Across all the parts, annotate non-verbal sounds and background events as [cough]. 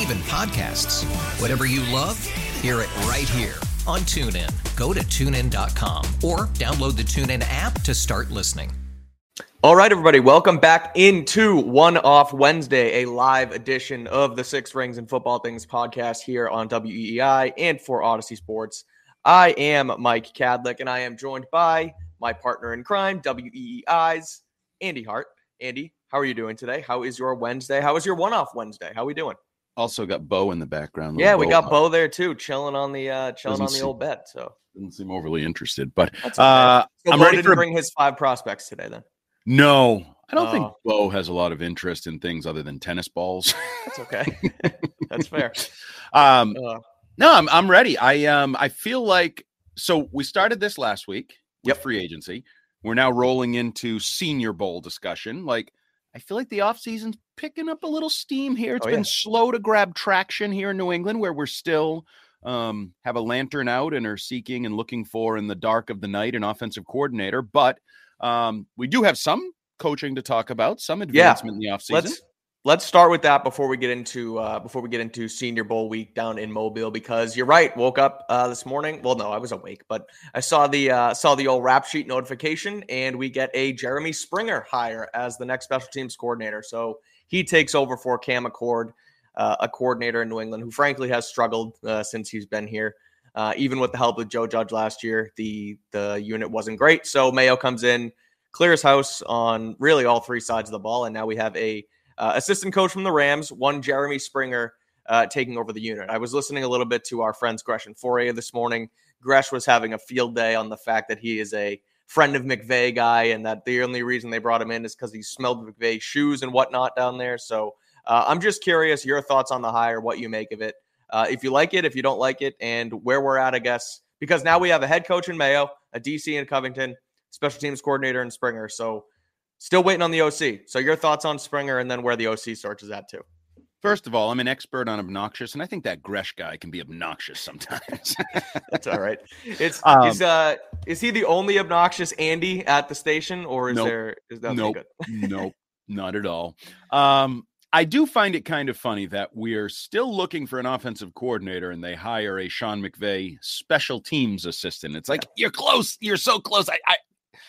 Even podcasts. Whatever you love, hear it right here on TuneIn. Go to tunein.com or download the TuneIn app to start listening. All right, everybody, welcome back into One Off Wednesday, a live edition of the Six Rings and Football Things podcast here on WEEI and for Audacy Sports. I am Mike Kadlick, and I am joined by my partner in crime, WEEI's Andy Hart. Andy, how are you doing today? How is your Wednesday? How is your One Off Wednesday? How are we doing? Also got Bo in the background. Yeah, we Bo, got Bo there too, chilling on the uh, chilling Doesn't on the seem- old bed. So Doesn't seem overly interested, but okay. uh, so I'm Bo ready for bring his five prospects today. Then no. I don't think Oh. Bo has a lot of interest in things other than tennis balls. that's okay. [laughs] that's fair. um, Uh, no, I'm I'm ready. I um I feel like so we started this last week with Yep. free agency. We're now rolling into senior bowl discussion. Like I feel like the offseason's picking up a little steam here. It's Oh, been yeah. slow to grab traction here in New England where we're still um have a lantern out and are seeking and looking for in the dark of the night an offensive coordinator, but um we do have some coaching to talk about, some advancement in the offseason. let's let's start with that before we get into uh, before we get into Senior Bowl week down in Mobile because you're right. Woke up uh, this morning. Well, no, I was awake, but I saw the uh, saw the old rap sheet notification, and we get a Jeremy Springer hire as the next special teams coordinator. So he takes over for Cam Achord, uh, a coordinator in New England who frankly has struggled uh, since he's been here. Uh, even with the help of Joe Judge last year, the the unit wasn't great. So Mayo comes in, clears house on really all three sides of the ball, and now we have a uh, assistant coach from the Rams, one Jeremy Springer, uh, taking over the unit. I was listening a little bit to our friends Gresh and Fauria this morning. Gresh was having a field day on the fact that he is a friend of McVay guy, and that the only reason they brought him in is because he smelled McVay's shoes and whatnot down there. So uh, I'm just curious your thoughts on the hire, what you make of it, uh, if you like it, if you don't like it, and where we're at, I guess, because now we have a head coach in Mayo, a DC in Covington, special teams coordinator in Springer. So still waiting on the OC. So your thoughts on Springer and then where the OC search is at too. First of all, I'm an expert on obnoxious, and I think that Gresh guy can be obnoxious sometimes. [laughs] That's all right. It's [laughs] Um, is uh is he the only obnoxious Andy at the station, or is Nope. there is that Nope. good? [laughs] nope, not at all. Um, I do find it kind of funny that we're still looking for an offensive coordinator and they hire a Sean McVay special teams assistant. It's like you're close, you're so close. I, I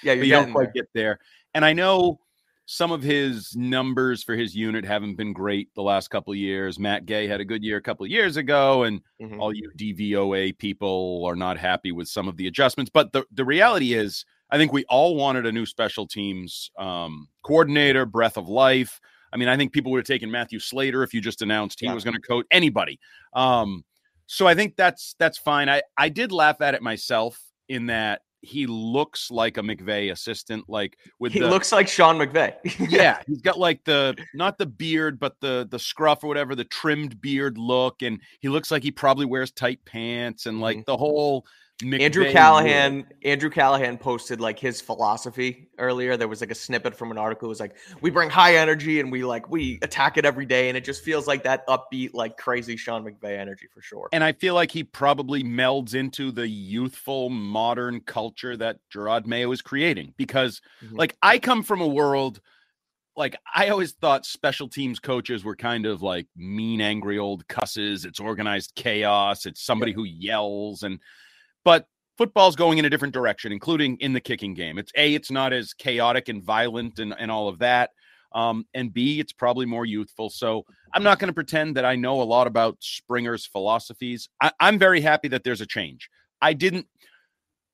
Yeah, you don't quite there. get there. And I know some of his numbers for his unit haven't been great the last couple of years. Matt Gay had a good year a couple of years ago, and Mhm. all you DVOA people are not happy with some of the adjustments. But the, the reality is, I think we all wanted a new special teams um, coordinator, breath of life. I mean, I think people would have taken Matthew Slater if you just announced he Yeah. was going to coach anybody. Um, so I think that's that's fine. I I did laugh at it myself in that he looks like a McVay assistant, like with He the, looks like Sean McVay. [laughs] yeah, he's got like the not the beard, but the the scruff or whatever, the trimmed beard look, and he looks like he probably wears tight pants and like mm-hmm. the whole Andrew Callahan. Andrew Callahan posted like his philosophy earlier. There was like a snippet from an article. It was like, we bring high energy and we like we attack it every day, and it just feels like that upbeat, like crazy Sean McVay energy for sure. And I feel like he probably melds into the youthful modern culture that Jerod Mayo is creating because Mhm. like I come from a world like I always thought special teams coaches were kind of like mean, angry old cusses. It's organized chaos. It's somebody who yells and but football's going in a different direction, including in the kicking game. It's a, it's not as chaotic and violent and, and all of that. Um, and B, it's probably more youthful. So I'm not going to pretend that I know a lot about Springer's philosophies. I, I'm very happy that there's a change. I didn't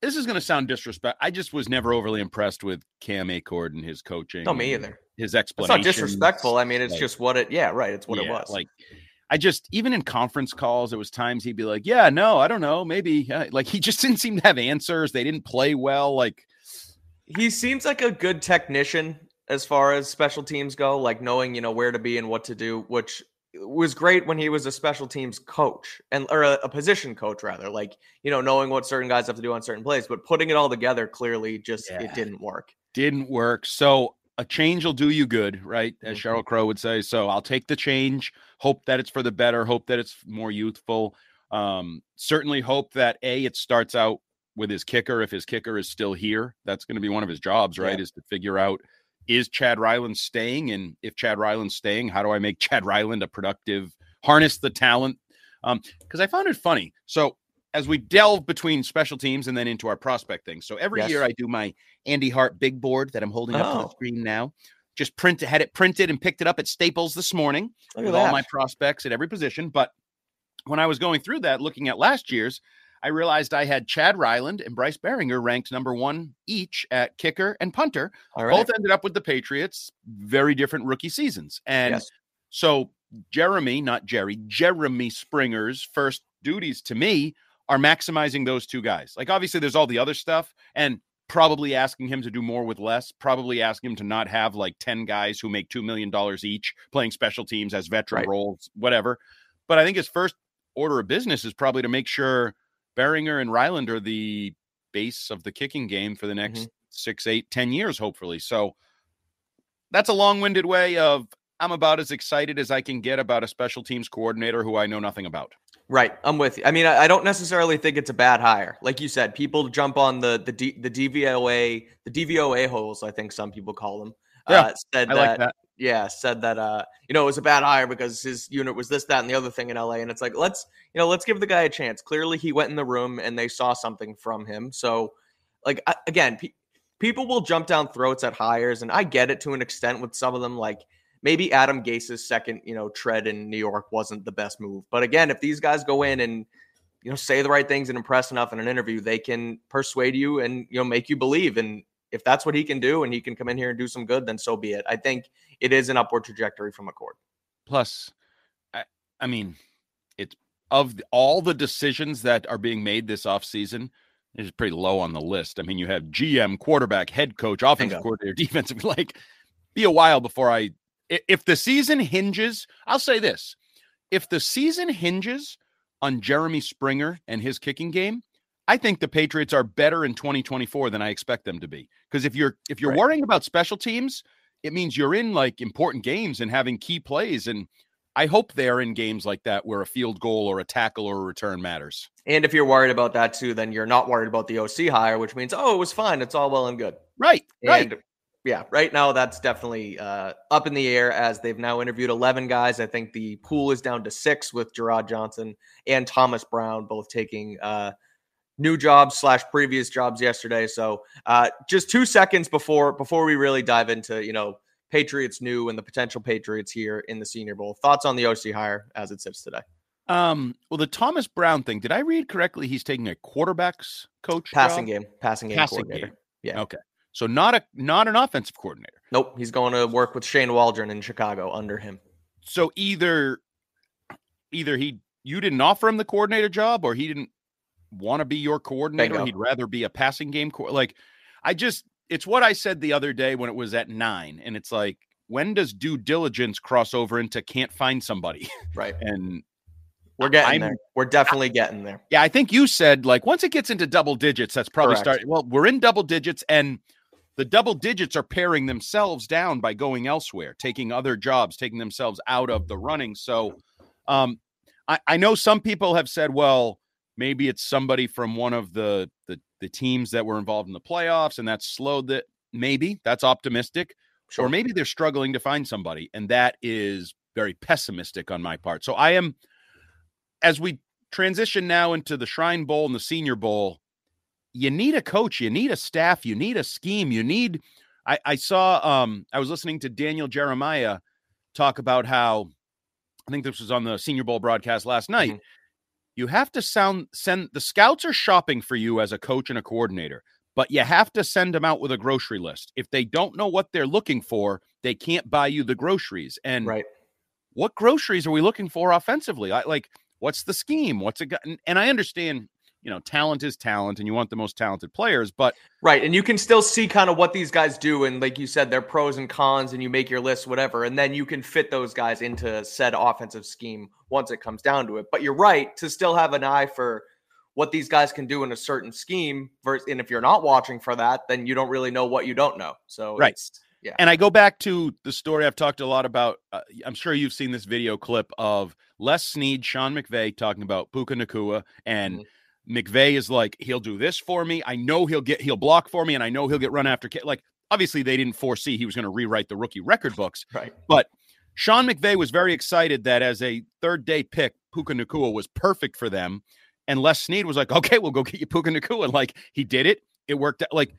this is going to sound disrespect. I just was never overly impressed with Cam Achord and his coaching. No, me either. His explanation. It's not disrespectful. I mean, it's like- just what it. Yeah, right. It's what it Yeah, was. Like, I just even in conference calls, it was times he'd be like, "Yeah, no, I don't know, maybe." Uh, Like he just [laughs] didn't seem to have answers. They didn't play well. Like, he seems like a good technician as far as special teams go, like knowing you know where to be and what to do, which was great when he was a special teams coach and or a, a position coach rather, like you know knowing what certain guys have to do on certain plays, but putting it all together clearly just Yeah. it didn't work. didn't work. So a change will do you good, right? As. Sheryl Crow would say. So I'll take the change. Hope that it's for the better. Hope that it's more youthful. Um, certainly hope that a it starts out with his kicker. If his kicker is still here, that's going to be one of his jobs, right? Yeah. Is to figure out is Chad Ryland staying, and if Chad Ryland's staying, how do I make [laughs] Chad Ryland a productive, harness the talent? Um, because I found it funny. So as we delve between special teams and then into our prospect thing. So every Yes. year I do my Andy Hart big board that I'm holding up to the Oh. screen now. Just print had it printed and picked it up at Staples this morning Look at with all my prospects at every position. But when I was going through that, looking at last year's, I realized I had Chad Ryland and Bryce Baringer ranked number one each at kicker and punter. all right. Both ended up with the Patriots. Very different rookie seasons. And Yes. so Jeremy, not Jerry, Jeremy Springer's first duties to me are maximizing those two guys. Like obviously there's all the other stuff and probably asking him to do more with less, probably asking him to not have like 10 guys who make 2 million dollars each playing special teams as veteran Right. roles, whatever. But I think his first order of business is probably to make sure Baringer and Ryland are the base of the kicking game for the next mm-hmm. six, eight, ten years, hopefully. So that's a long-winded way of I'm about as excited as I can get about a special teams coordinator who I know nothing about. Right, I'm with you. I mean, I, I don't necessarily think it's a bad hire. Like you said, people jump on the the D, the DVOA the DVOA holes. I think some people call them. Yeah, uh, said I that, like that. Yeah, said that. Uh, you know, it was a bad hire because his unit was this, that, and the other thing in LA. And it's like, let's you know, let's give the guy a chance. Clearly, he went in the room and they saw something from him. So, like I- again, pe- people will jump down throats at hires, and I get it to an extent with some of them. Like maybe Adam Gase's second, you know, tread in New York wasn't the best move. But again, if these guys go in and you know say the right things and impress enough in an interview, they can persuade you and you know make you believe. And if that's what he can do, and he can come in here and do some good, then so be it. I think it is an upward trajectory from Achord. Plus, I, I mean, it's of the, all the decisions that are being made this offseason, it's pretty low on the list. I mean, you have GM, quarterback, head coach, offensive Bingo. coordinator, [laughs] defensive. Like, be a while before I. If the season hinges, I'll say this: if the season hinges on Jeremy Springer and his kicking game, I think the Patriots are better in 2024 than I expect them to be. Because if you're if you're Right. worrying about special teams, it means you're in like important games and having key plays. And I hope they're in games like that where a field goal or a tackle or a return matters. And if you're worried about that too, then you're not worried about the OC hire, which means oh, it was fine. It's all well and good. Right. Right. Yeah, right now that's definitely uh, up in the air as they've now interviewed 11 guys. I think the pool is down to six with Jerrod Johnson and Thomas Brown both taking uh, new jobs slash previous jobs yesterday. So uh, just two seconds before before we really dive into you know Patriots new and the potential Patriots here in the Senior Bowl. Thoughts on the OC hire as it sits today? Um, well, the Thomas Brown thing, did I read correctly? He's taking a quarterback's coach. Passing job? game, passing game Passing coordinator. game. Yeah. Okay. So not a not an offensive coordinator. Nope, he's going to work with Shane Waldron in Chicago under him. So either either he you didn't offer him the coordinator job or he didn't want to be your coordinator. Bingo. He'd rather be a passing game co- like I just it's what I said the other day when it was at 9 and it's like when does due diligence cross over into can't find somebody? [laughs] Right. And We're getting I'm- there. We're definitely getting there. yeah, I think you said like once it gets into double digits, that's probably Correct. starting. Well, we're in double digits, and the double digits are paring themselves down by going elsewhere, taking other jobs, taking themselves out of the running. So, um, I, I know some people have said, well, maybe it's somebody from one of the, the the teams that were involved in the playoffs, and that's slowed that. Maybe that's optimistic, Sure. or maybe they're struggling to find somebody, and that is very pessimistic on my part. So I am, as we transition now into the Shrine Bowl and the Senior Bowl, you need a coach, you need a staff, you need a scheme, you need. I, I saw, um, I was listening to Daniel Jeremiah talk about how, I think this was on the Senior Bowl broadcast last night. Mhm. you have to sound send the scouts are shopping for you as a coach and a coordinator, but you have to send them out with a grocery list. If they don't know what they're looking for, they can't buy you the groceries. And Right. what groceries are we looking for offensively? I, like, what's the scheme? What's it got? And, and I understand, you know, talent is talent, and you want the most talented players, but Right. And you can still see kind of what these guys do. And like you said, their pros and cons, and you make your list, whatever. And then you can fit those guys into said offensive scheme once it comes down to it. But you're right to still have an eye for what these guys can do in a certain scheme. Versus, and if you're not watching for that, then you don't really know what you don't know. So, Right. yeah. And I go back to the story I've talked a lot about. Uh, I'm sure you've seen this video clip of Les Snead, Sean McVay talking about Puka Nacua, and Mm-hmm. McVay is like, he'll do this for me. I know he'll get, he'll block for me, and I know he'll get run after. Like, obviously, they didn't foresee he was going to rewrite the rookie record books, Right. but Sean McVay was very excited that as a third day pick, Puka Nacua was perfect for them. And Les Snead was like, okay, we'll go get you Puka Nacua. And like, he did it. It worked out. Like,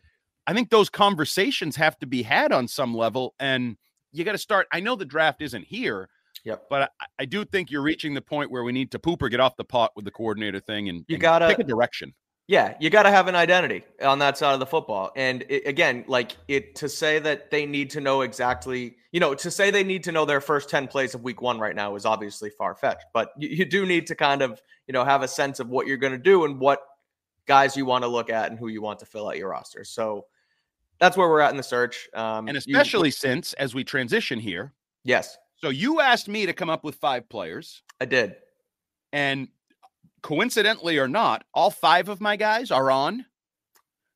I think those conversations have to be had on some level. And you got to start. I know the draft isn't here, Yep. but I, I do think you're reaching the point where we need to poop or get off the pot with the coordinator thing and You and gotta- pick a direction. Yeah, you got to have an identity on that side of the football. And it, again, like it to say that they need to know exactly, you know, to say they need to know their first 10 plays of week 1 right now is obviously far fetched, but you, you do need to kind of, you know, have a sense of what you're going to do and what guys you want to look at and who you want to fill out your roster. So that's where we're at in the search. Um And you- especially since as we transition here. yes, So you asked me to come up with five players. I did. And coincidentally or not, all five of my guys are on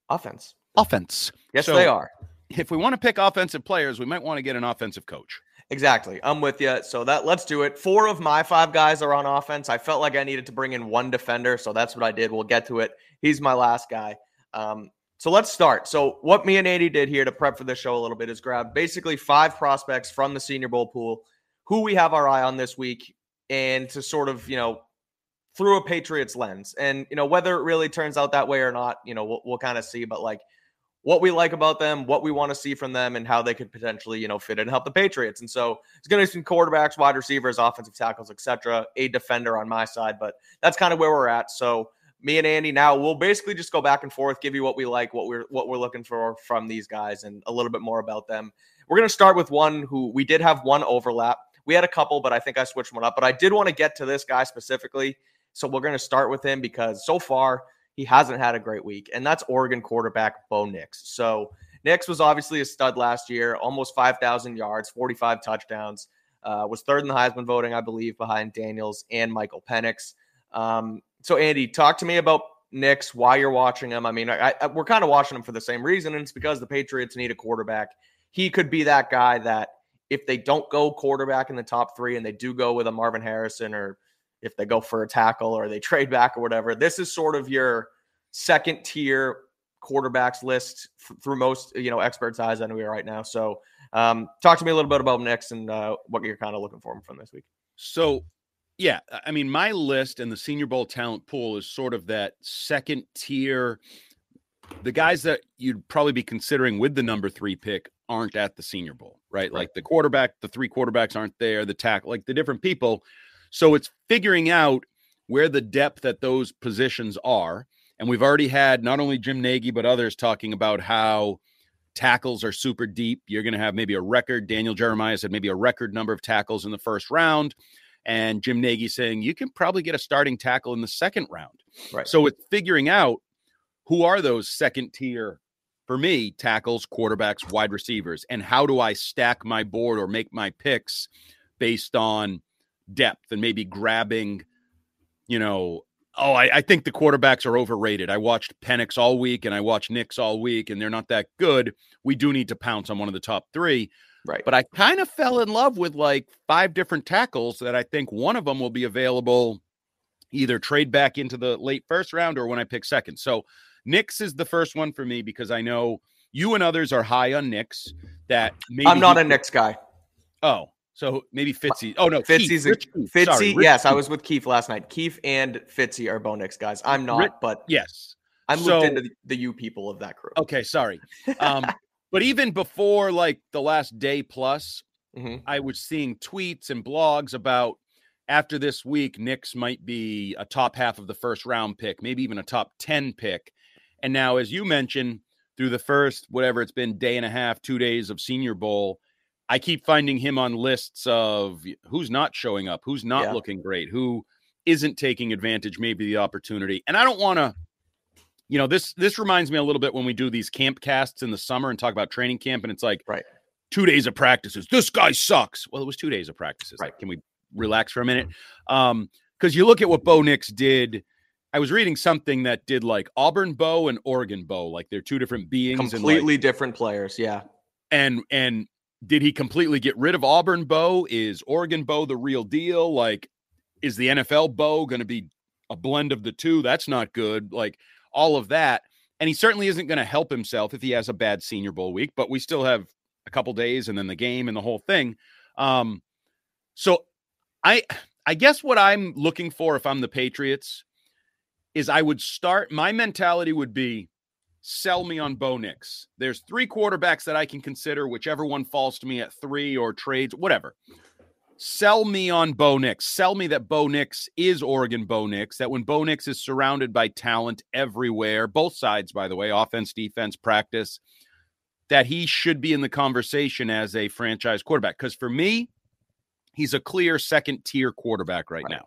Offense. offense. Yes, So- they are. If we want to pick offensive players, we might want to get an offensive coach. Exactly. I'm with you. So that let's do it. Four of my five guys are on offense. I felt like I needed to bring in one defender, so that's what I did. We'll get to it. He's my last guy. Um, so let's start. So what me and Andy did here to prep for this show a little bit is grab basically five prospects from the Senior Bowl pool, who we have our eye on this week, and to sort of you know through a Patriots lens. And you know whether it really turns out that way or not, you know we'll, we'll kind of see. But like what we like about them, what we want to see from them, and how they could potentially, you know, fit in and help the Patriots. And so it's going to be some quarterbacks, wide receivers, offensive tackles, etc. A defender on my side, but that's kind of where we're at. So me and Andy now we'll basically just go back and forth, give you what we like, what we're what we're looking for from these guys, and a little bit more about them. We're going to start with one who we did have one overlap. We had a couple, but I think I switched one up. But I did want to get to this guy specifically. So we're going to start with him because so far he hasn't had a great week, and that's Oregon quarterback Bo Nix. So Nix was obviously a stud last year, almost 5,000 yards, 45 touchdowns, uh, was third in the Heisman voting, I believe, behind Daniels and Michael Penix. Um, so, Andy, talk to me about Nix, why you're watching him. I mean, I, I, we're kind of watching him for the same reason, and it's because the Patriots need a quarterback. He could be that guy that if they don't go quarterback in the top three and they do go with a Marvin Harrison or if they go for a tackle or they [laughs] trade back or whatever, this is sort of your second tier quarterbacks list f- through most you know experts' eyes that we are right now. So, um, talk to me a little bit about Nix and uh, what you're kind of looking for from this week. So, yeah, I mean, my list and the Senior Bowl talent pool is sort of that second tier. The guys that you'd probably be considering with the number three pick aren't at the Senior Bowl, right? Like the quarterback, the three quarterbacks aren't there, the tackle, like the different people. So it's figuring out where the depth at those positions are. And we've already had not only Jim Nagy, but others talking about how tackles are super deep. You're going to have maybe a record. Daniel Jeremiah said maybe a record number of tackles in the first round. And Jim Nagy saying you can probably get a starting tackle in the second round. Right. So it's figuring out who are those second tier for me tackles, quarterbacks, wide receivers, and how do I stack my board or make my picks based on depth and maybe grabbing, you know, oh, I, I think the quarterbacks are overrated. I watched Penix all week and I watched Nix all week, and they're not that good. We do need to pounce on one of the top three. Right. But I kind of fell in love with like five different tackles that I think one of them will be available either trade back into the late first round or when I pick second. So Nix is the first one for me because I know you and others are high on Nix. That maybe I'm not a Nix guy. Oh, so maybe Fitzy. Oh no, Fitzy's Keefe, a, Keefe. Fitzy. Sorry, Rich yes, I was with Keefe last night. Keefe and Fitzy are Bo Nix guys. I'm not, Ri- but Yes. I'm so- looped into the, the you people of that crew. Okay, sorry. Um, [laughs] but even before like the last day plus, Mhm. I was seeing tweets and blogs about after this week, Nix might be a top half of the first round pick, maybe even a top 10 pick. And now, as you mentioned, through the first, whatever it's been, day and a half, two days of Senior Bowl, I keep finding him on lists of who's not showing up, who's not Yeah. looking great, who isn't taking advantage, maybe the opportunity. And I don't want to, you know, this this reminds me a little bit when we do these camp casts in the summer and talk about training camp, and it's like Right. two days of practices. This guy sucks. Well, it was two days of practices. Right. Like, can we relax for a minute? Um, because you look at what Bo Nix did. I was reading something that did like Auburn Bo and Oregon Bo, like they're two different beings. and, like, Completely different players. Yeah. and and did he completely get rid of Auburn Bo? Is Oregon Bo the real deal? Like, is the NFL Bo going to be a blend of the two? That's not good. Like all of that. And he certainly isn't going to help himself if he has a bad senior bowl week, but we still have a couple days and then the game and the whole thing. Um, so I I guess what I'm looking for if I'm the Patriots is I would start my mentality would be sell me on Bo Nix. There's three quarterbacks that I can consider, whichever one falls to me at three or trades, whatever. Sell me on Bo Nix. Sell me that Bo Nix is Oregon Bo Nix, that when Bo Nix is surrounded by talent everywhere, both sides, by the way, offense, defense, practice, that he should be in the conversation as a franchise quarterback. Because for me, he's a clear second tier quarterback right, Right. now.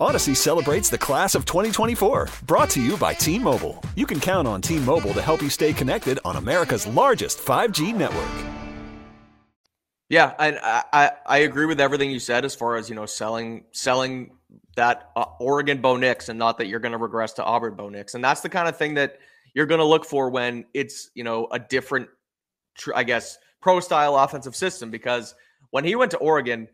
Audacy celebrates the class of 2024, brought to you by T Mobile. You can count on T Mobile to help you stay connected on America's largest 5G network. Yeah, I, I I agree with everything you said as far as you know selling selling that uh, Oregon Bo Nix and not that you're going to regress to Auburn Bo Nix, and that's the kind of thing that you're going to look for when it's you know a different, I guess, pro style offensive system because when he went to Oregon,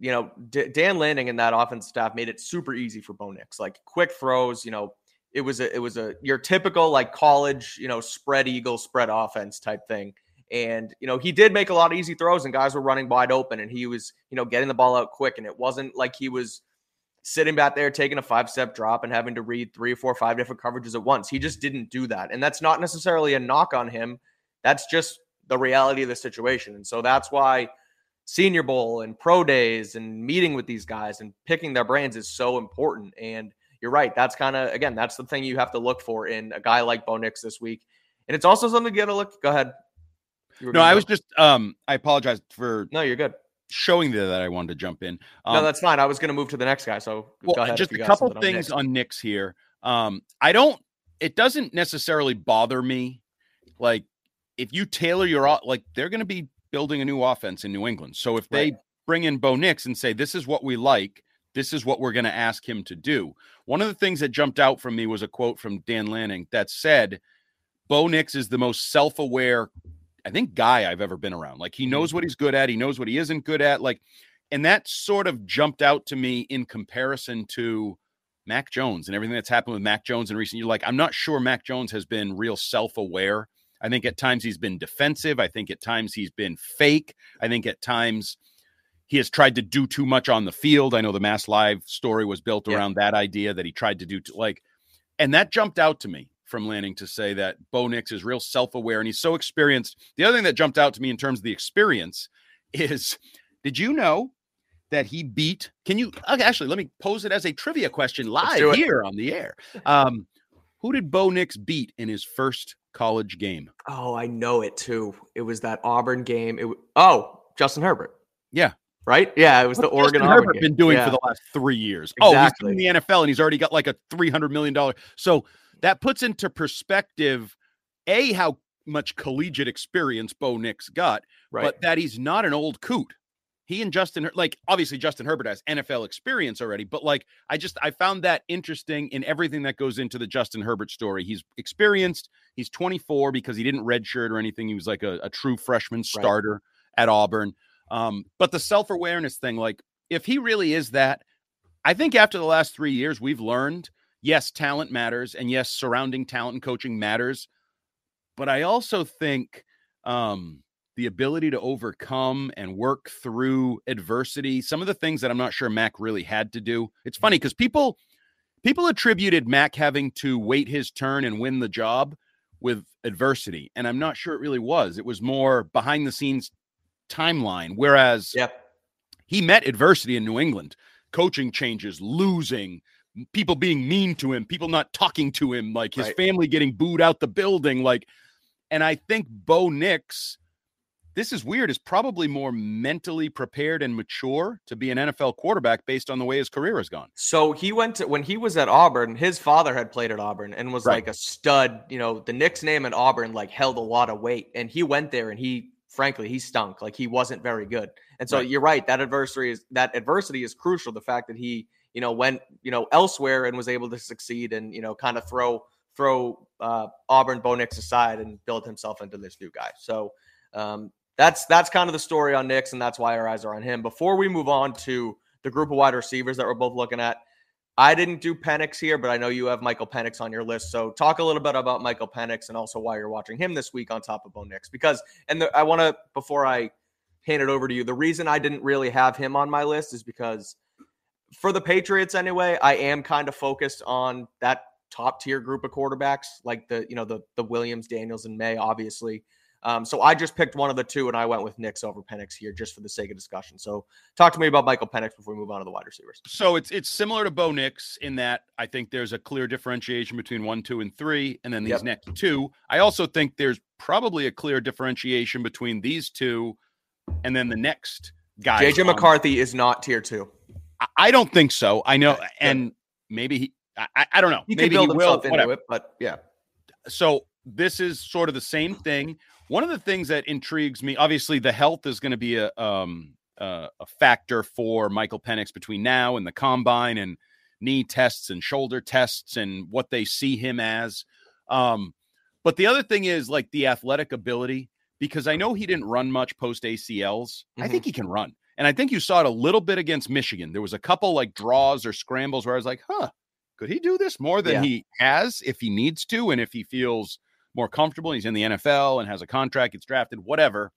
you know D- Dan Lanning and that offense staff made it super easy for Bo Nix, like quick throws, you know. It was a it was a your typical like college you know spread eagle spread offense type thing, and, you know, he did make a lot of easy throws and guys were running wide open and he was, you know, getting the ball out quick. And it wasn't like he was sitting back there taking a five step drop and having to read three or four, five different coverages at once. He just didn't do that. And that's not necessarily a knock on him. That's just the reality of the situation. And so that's why Senior Bowl and pro days and meeting with these guys and picking their brains is so important. And you're right. That's kind of, again, that's the thing you have to look for in a guy like Bo Nix this week. And it's also something to get a look. Go ahead. No, I go. was just um I apologize for No, you're good. showing that that I wanted to jump in. Um, no, that's fine. I was going to move to the next guy. So well, go ahead. just a couple things on Nix here. Um, I don't. It doesn't necessarily bother me. Like if you tailor your like, they're going to be building a new offense in New England. So if they Right. bring in Bo Nix and say this is what we like, this is what we're going to ask him to do. One of the things that jumped out from me was a quote from Dan Lanning that said, "Bo Nix is the most self-aware." I think guy I've ever been around. Like he Mm-hmm. knows what he's good at, he knows what he isn't good at. Like, and that sort of jumped out to me in comparison to Mac Jones and everything that's happened with Mac Jones in recent years. Like, I'm not sure Mac Jones has been real self-aware I think at times he's been defensive. I think at times he's been fake. I think at times he has tried to do too much on the field. I know the Mass Live story was built Yeah. around that idea that he tried to do, t- like, and that jumped out to me from Lanning to say that Bo Nix is real self aware and he's so experienced. The other thing that jumped out to me in terms of the experience [laughs] is did you know that he beat? Can you okay, actually let me pose it as a trivia question live here on the air? Um, who did Bo Nix beat in his first college game? Oh, I know it too. It was that Auburn game. It w- oh, Justin Herbert, Yeah. right? Yeah, it was the Oregon Justin Auburn Herbert game. been doing Yeah. for the last three years. Oh, he's in the NFL and he's already got like a three hundred million dollar. So that puts into perspective, a how much collegiate experience Bo Nix got, right. but that he's not an old coot. He and Justin, like obviously Justin Herbert has NFL experience already, but like I just I found that interesting in everything that goes into the Justin Herbert story. He's experienced. He's 24 because he didn't redshirt or anything. He was like a, a true freshman starter at Auburn. Um, but the self awareness thing, like if he really is that, I think after the last three years, we've learned yes, talent matters, and yes, surrounding talent and coaching matters. But I also think um, the ability to overcome and work through adversity, some of the things that I'm not sure Mac really had to do. It's funny mm. because people people attributed Mac having to wait his turn and win the job with adversity, and I'm not sure it really was. It was more behind the scenes timeline. Whereas yeah, he met adversity in New England, coaching changes, losing, people being mean to him, people not talking to him, like his Right. family getting booed out the building. Like, and I think Bo Nix, this is weird, is probably more mentally prepared and mature to be an NFL quarterback based on the way his career has gone. So he went to when he was at Auburn, his father had played at Auburn and was Right. like a stud. You know, the Nix name at Auburn like held a lot of weight. And he went there and he frankly he stunk. Like he wasn't very good. And so Right. you're right, that adversity is that adversity is crucial. The fact that he, you know, went, you know, elsewhere and was able to succeed and, you know, kind of throw throw uh Auburn Bo Nix aside and build himself into this new guy. So um that's that's kind of the story on Nix, and that's why our eyes are on him. Before we move on to the group of wide receivers that we're both looking at, I didn't do Penix here, but I know you have Michael Penix on your list. So talk a little bit about Michael Penix and also why you're watching him this week on top of Bo Nix. Because and the, I want to before I hand it over to you, the reason I didn't really have him on my list is because for the Patriots anyway, I am kind of focused on that top tier group of quarterbacks, like the you know the the Williams, Daniels, and May, obviously. Um, so I just picked one of the two, and I went with Nix over Penix here, just for the sake of discussion. So talk to me about Michael Penix before we move on to the wide receivers. So it's it's similar to Bo Nix in that I think there's a clear differentiation between one, two, and three, and then these Yep. next two. I also think there's probably a clear differentiation between these two and then the next guy. JJ McCarthy is not tier two. I, I don't think so. I know, and maybe he. I, I- don't know. He maybe he will. it, but yeah, so this is sort of the same thing. One of the things that intrigues me, obviously, the health is going to be a um uh, a factor for Michael Penix between now and the combine and knee tests and shoulder tests and what they see him as. Um, but the other thing is like the athletic ability because I know he didn't run much post ACLs. I think he can run. And I think you saw it a little bit against Michigan. There was a couple like draws or scrambles where I was like, huh, could he do this more than Yeah. he has if he needs to and if he feels more comfortable? He's in the NFL and has a contract, gets drafted, whatever.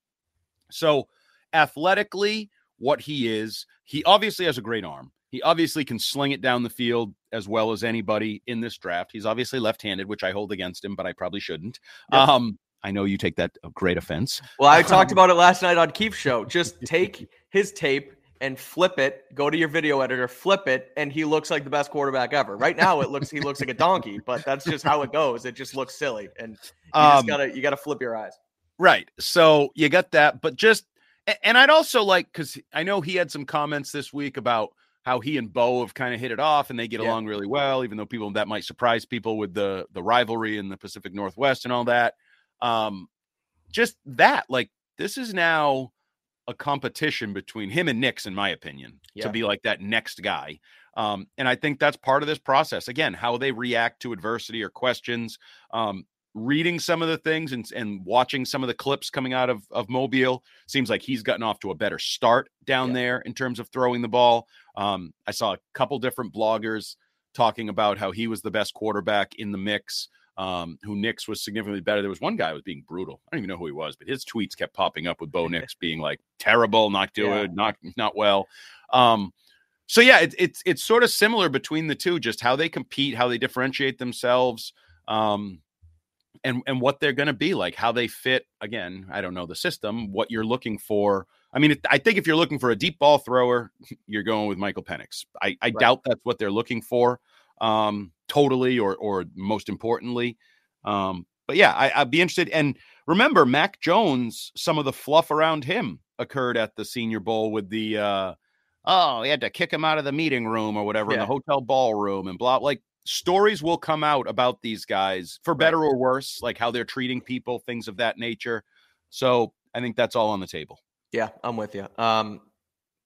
So, athletically, what he is, he obviously has a great arm. He obviously can sling it down the field as well as anybody in this draft. He's obviously left-handed, which I hold against him, but I probably shouldn't. Yep. Um, I know you take that a great offense. Well, I talked about it last night on Keefe's show. Just take his tape and flip it. Go to your video editor, flip it, and he looks like the best quarterback ever. Right now, it looks he looks like a donkey, but that's just how it goes. It just looks silly, and you Um, just gotta you gotta flip your eyes. Right. So you got that, but just and I'd also like because I know he had some comments this week about how he and Bo have kind of hit it off and they get Yeah. along really well, even though people that might surprise people with the the rivalry in the Pacific Northwest and all that. Um, just that, like this is now a competition between him and Nix, in my opinion, Yeah. to be like that next guy. Um, and I think that's part of this process. Again, how they react to adversity or questions. Um, reading some of the things and, and watching some of the clips coming out of, of Mobile seems like he's gotten off to a better start down Yeah. there in terms of throwing the ball. Um, I saw a couple different bloggers talking about how he was the best quarterback in the mix um, who Nix was significantly better. There was one guy who was being brutal. I don't even know who he was, but his tweets kept popping up with Bo [laughs] Nix being like terrible, not good, Yeah. not not well. Um, so yeah, it's it's it's sort of similar between the two, just how they compete, how they differentiate themselves, um, and and what they're going to be like, how they fit. Again, I don't know the system, what you're looking for. I mean, I think if you're looking for a deep ball thrower, [laughs] you're going with Michael Penix. I, I doubt that's what they're looking for, um, totally, or or most importantly. Um, but yeah, I, I'd be interested. And remember, Mac Jones, some of the fluff around him occurred at the Senior Bowl with the uh, oh, he had to kick him out of the meeting room or whatever in the hotel ballroom and blah. Like stories will come out about these guys for better or worse, like how they're treating people, things of that nature. So I think that's all on the table. Yeah, I'm with you. Um,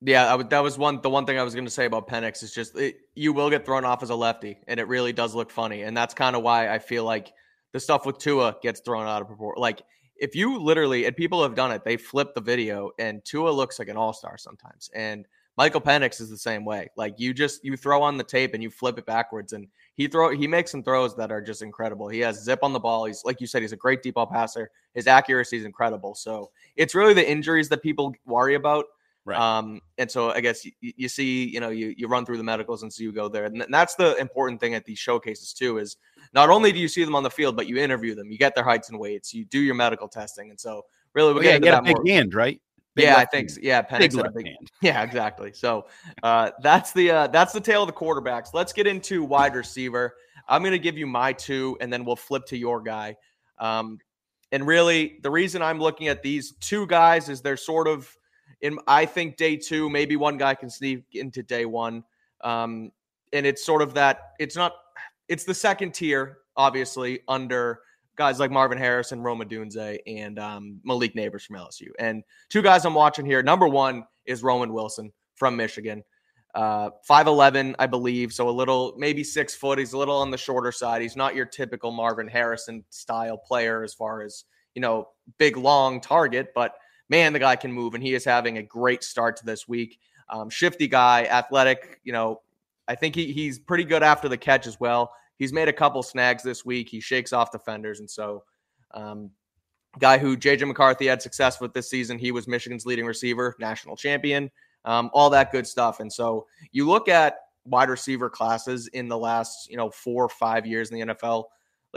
yeah, I would, that was one. The one thing I was going to say about Penix is just it, you will get thrown off as a lefty, and it really does look funny. And that's kind of why I feel like the stuff with Tua gets thrown out of proportion. Like if you literally, and people have done it, they flip the video, and Tua looks like an all star sometimes, and Michael Penix is the same way. Like you just you throw on the tape and you flip it backwards, and he throw he makes some throws that are just incredible. He has zip on the ball. He's like you said, he's a great deep ball passer. His accuracy is incredible. So it's really the injuries that people worry about. Right. Um, and so I guess you, you see, you know, you you run through the medicals and so you go there, and that's the important thing at these showcases too. Is not only do you see them on the field, but you interview them, you get their heights and weights, you do your medical testing, and so really we'll Oh, get yeah, got that a big more. hand, right? Big yeah, I think so. yeah, Penix Big big- hand. [laughs] Yeah, exactly. So uh, that's the uh, that's the tale of the quarterbacks. Let's get into wide receiver. I'm going to give you my two, and then we'll flip to your guy. Um, and really, the reason I'm looking at these two guys is they're sort of in. I think day two, maybe one guy can sneak into day one. Um, and it's sort of that. It's not. It's the second tier, obviously, under guys like Marvin Harrison, Rome Odunze, and um, Malik Nabers from LSU. And two guys I'm watching here. Number one is Roman Wilson from Michigan. Uh, 5'11, I believe. So a little, maybe six foot. He's a little on the shorter side. He's not your typical Marvin Harrison style player as far as, you know, big, long target, but man, the guy can move. And he is having a great start to this week. Um, shifty guy, athletic, you know, I think he, he's pretty good after the catch as well. He's made a couple snags this week. He shakes off defenders. And so, um, guy who JJ McCarthy had success with this season, he was Michigan's leading receiver, national champion, um, all that good stuff. And so you look at wide receiver classes in the last, you know, four or five years in the NFL.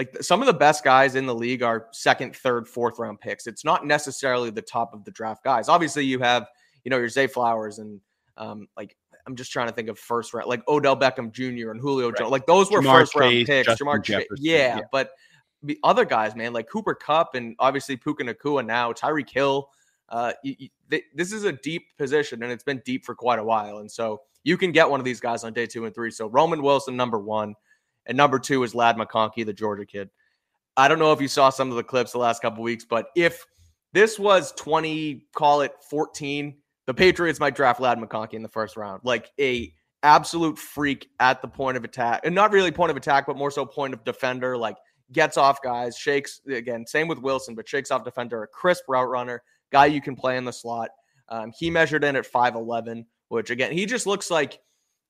Like some of the best guys in the league are second, third, fourth round picks. It's not necessarily the top of the draft guys. Obviously, you have, you know, your Zay Flowers and um, like I'm just trying to think of first round, like Odell Beckham Jr. and Julio Jones. Like those were Ja'Marr first round picks. Justin Ja'Marr Chase, yeah, yeah. but the other guys, man, like Cooper Kupp and obviously Puka Nacua now, Tyreek Hill. Uh, you, you- th- this is a deep position, and it's been deep for quite a while. And so you can get one of these guys on day two and three. So Roman Wilson, number one, and number two is Ladd McConkey, the Georgia kid. I don't know if you saw some of the clips the last couple weeks, but if this was 20, call it 14, the Patriots might draft Ladd McConkey in the first round. Like a absolute freak at the point of attack. And not really point of attack, but more so point of defender, like gets off guys, shakes again, same with Wilson, but shakes off defender, a crisp route runner, guy you can play in the slot. Um, he measured in at 5'11, which again, he just looks like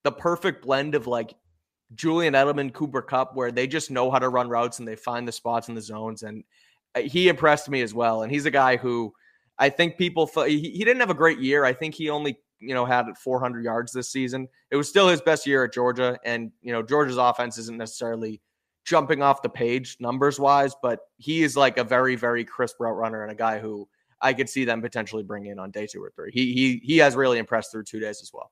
the perfect blend of like Julian Edelman, Cooper Kupp, where they just know how to run routes and they find the spots in the zones. And uh, he impressed me as well. And he's a guy who I think people he didn't have a great year. I think he only, you know, had 400 yards this season. It was still his best year at Georgia. And, you know, Georgia's offense isn't necessarily jumping off the page numbers wise, but he is like a very, very crisp route runner and a guy who I could see them potentially bring in on day two or three. He, he, he has really impressed through two days as well.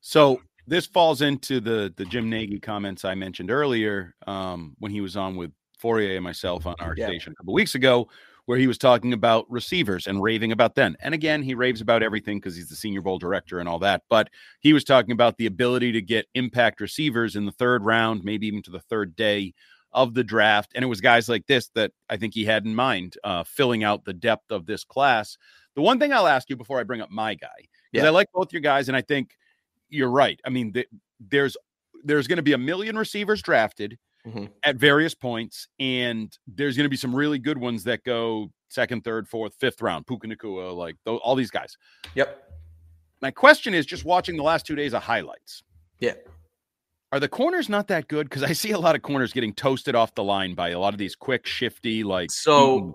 So this falls into the the Jim Nagy comments I mentioned earlier um, when he was on with Fauria and myself on our Yeah. station a couple weeks ago, where he was talking about receivers and raving about them. And again, he raves about everything because he's the Senior Bowl director and all that. But he was talking about the ability to get impact receivers in the third round, maybe even to the third day of the draft. And it was guys like this that I think he had in mind, uh, filling out the depth of this class. The one thing I'll ask you before I bring up my guy, because Yeah. I like both your guys, and I think you're right. I mean, th- there's there's going to be a million receivers drafted Mhm. at various points, and there's going to be some really good ones that go second, third, fourth, fifth round. Puka Nacua, like tho- all these guys. Yep. My question is just watching the last two days of highlights. Yeah. Are the corners not that good? Because I see a lot of corners getting toasted off the line by a lot of these quick, shifty, like So Eaton.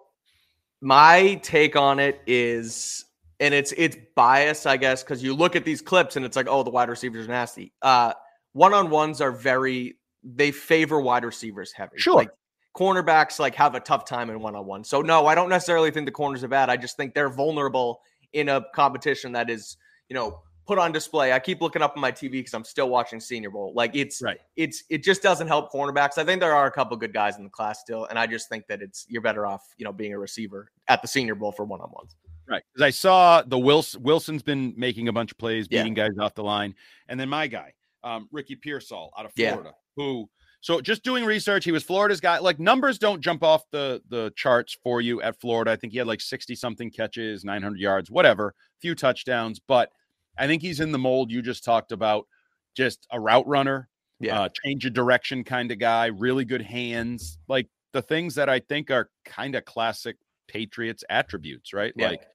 my take on it is and it's it's bias, I guess, because you look at these clips and it's like, oh, the wide receivers are nasty. Uh one-on-ones are very they favor wide receivers heavy. Sure. Like cornerbacks like have a tough time in one-on-one. So no, I don't necessarily think the corners are bad. I just think they're vulnerable in a competition that is, you know, put on display. I keep looking up on my TV because I'm still watching Senior Bowl. Like it's Right. it's it just doesn't help cornerbacks. I think there are a couple good guys in the class still, and I just think that it's you're better off, you know, being a receiver at the Senior Bowl for one on ones. Right. Because I saw the Wilson Wilson's been making a bunch of plays, Yeah. beating guys off the line. And then my guy, um, Ricky Pearsall out of Yeah. Florida, who so just doing research, he was Florida's guy. Like numbers don't jump off the the charts for you at Florida. I think he had like 60 something catches, 900 yards, whatever, few touchdowns, but I think he's in the mold you just talked about, just a route runner, Yeah. uh, change of direction kind of guy, really good hands, like the things that I think are kind of classic Patriots attributes, right? Yeah. Like,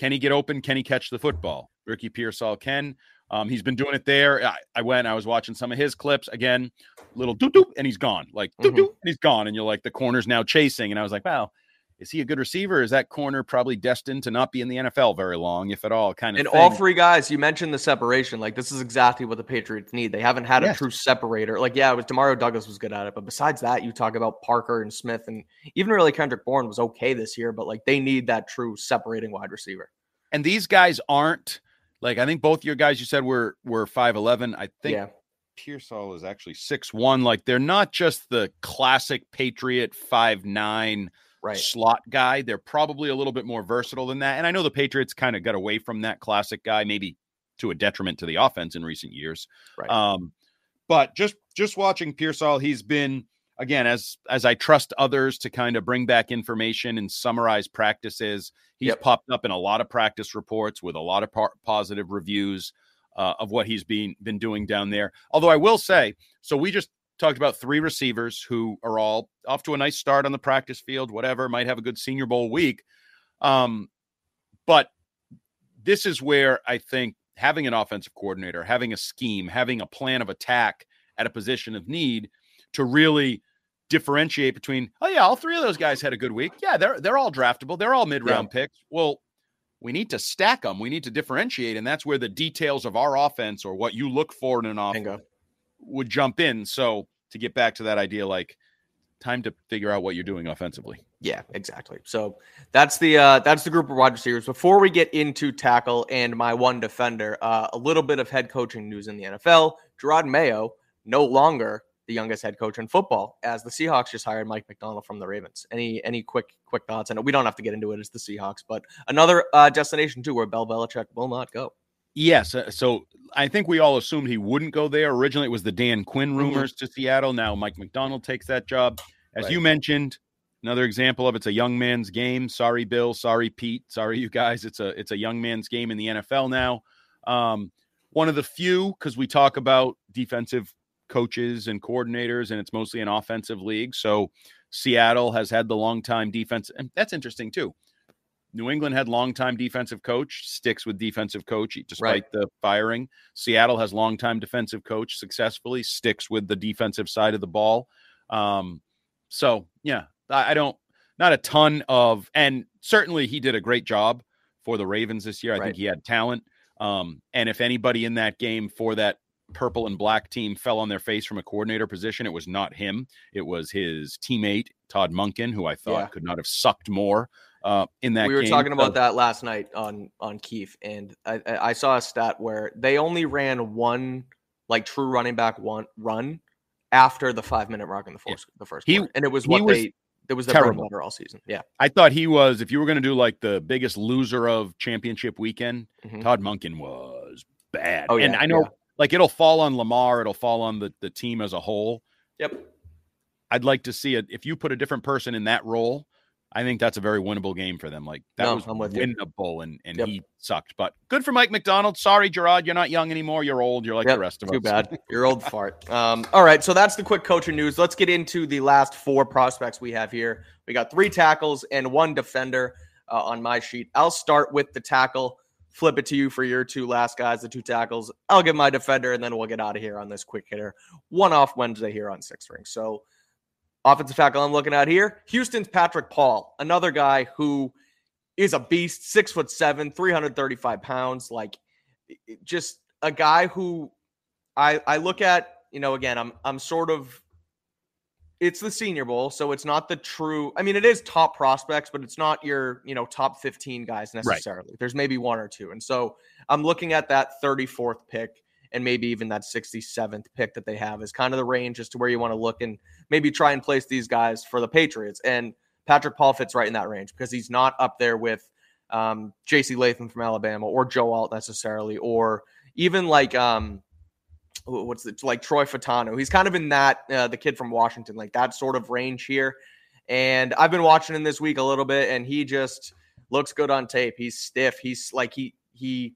can he get open? Can he catch the football? Ricky Pearsall can. Um, he's been doing it there. I, I went, I was watching some of his clips again, little doop doop, and he's gone. Like doop Mhm. doop, and he's gone. And you're like, the corner's now chasing. And I was like, wow, is he a good receiver? Is that corner probably destined to not be in the NFL very long, if at all? Kind of And thing. all three guys, you mentioned the separation. Like this is exactly what the Patriots need. They haven't had a true separator. Like, yeah, it was Demario Douglas was good at it, but besides that, you talk about Parker and Smith, and even really Kendrick Bourne was okay this year. But like, they need that true separating wide receiver. and these guys aren't like I think both your guys you said were were five eleven. I think yeah, Pearsall is actually six one. Like they're not just the classic Patriot five nine right. slot guy. They're probably a little bit more versatile than that. And I know the Patriots kind of got away from that classic guy, maybe to a detriment to the offense in recent years. Right. Um, but just just watching Pearsall, he's been again as as I trust others to kind of bring back information and summarize practices. He's Yep. popped up in a lot of practice reports with a lot of par- positive reviews uh, of what he's been been doing down there. Although I will say, so we just talked about three receivers who are all off to a nice start on the practice field, whatever, might have a good senior bowl week. Um, but this is where I think having an offensive coordinator, having a scheme, having a plan of attack at a position of need to really differentiate between, oh yeah, all three of those guys had a good week. Yeah, they're they're all draftable. They're all mid-round picks. Well, we need to stack them. We need to differentiate, and that's where the details of our offense or what you look for in an offense. Would jump in. So to get back to that idea, like time to figure out what you're doing offensively. Yeah, exactly. So that's the uh that's the group of wide receivers. Before we get into tackle and my one defender, uh, a little bit of head coaching news in the NFL. Jerod Mayo no longer the youngest head coach in football, as the Seahawks just hired Mike Macdonald from the Ravens. Any any quick quick thoughts? And we don't have to get into it. It's the Seahawks, but another uh, destination too where Bell Belichick will not go. Yes. uh, So I think we all assumed he wouldn't go there. Originally, it was the Dan Quinn rumors to Seattle. Now Mike Macdonald takes that job. As Right. you mentioned, another example of it's a young man's game. Sorry, Bill. Sorry, Pete. Sorry, you guys. It's a it's a young man's game in the NFL now. Um, one of the few because we talk about defensive coaches and coordinators, and it's mostly an offensive league. So Seattle has had the long time defense, and that's interesting too. New England had longtime defensive coach, sticks with defensive coach despite the firing. Seattle has longtime defensive coach, successfully sticks with the defensive side of the ball. Um, so yeah, I, I don't not a ton of, and certainly he did a great job for the Ravens this year. I Right. think he had talent. Um, and if anybody in that game for that purple and black team fell on their face from a coordinator position, it was not him. It was his teammate Todd Monken, who I thought Yeah. could not have sucked more uh, in that. we were game. talking about So- that last night on on Keith, and I, I saw a stat where they only ran one like true running back one run after the five minute mark in the first the first He- quarter. and it was what was they it was terrible. butter all season. Yeah, I thought he was. If you were going to do like the biggest loser of championship weekend, Mhm. Todd Monken was bad. Oh, yeah, and I know yeah. like it'll fall on Lamar, it'll fall on the the team as a whole. Yep. I'd like to see it if you put a different person in that role. I think that's a very winnable game for them. Like that No, was with you. winnable, and and Yep. he sucked. But good for Mike Macdonald. Sorry, Jerod, you're not young anymore. You're old. You're like Yep, the rest of Too us. Too bad. You're old fart. Um, all right, so that's the quick coaching news. Let's get into the last four prospects we have here. We got three tackles and one defender uh, on my sheet. I'll start with the tackle. flip it to you for your two last guys, the two tackles. I'll give my defender, and then we'll get out of here on this quick hitter. One off Wednesday here on Six Ring. So, offensive tackle I'm looking at here Houston's Patrick Paul, another guy who is a beast, six foot seven, 335 pounds. Like, just a guy who I, I look at, you know, again, I'm, I'm sort of it's the senior bowl so it's not the true i mean it is top prospects but it's not your you know top 15 guys necessarily right. there's maybe one or two and so i'm looking at that 34th pick and maybe even that 67th pick that they have is kind of the range as to where you want to look and maybe try and place these guys for the patriots and patrick paul fits right in that range because he's not up there with um, j.c latham from alabama or joe alt necessarily or even like um, what's it like Troy Fautanu. He's kind of in that uh, the kid from Washington, like that sort of range here. And I've been watching him this week a little bit, and he just looks good on tape. He's stiff. He's like he he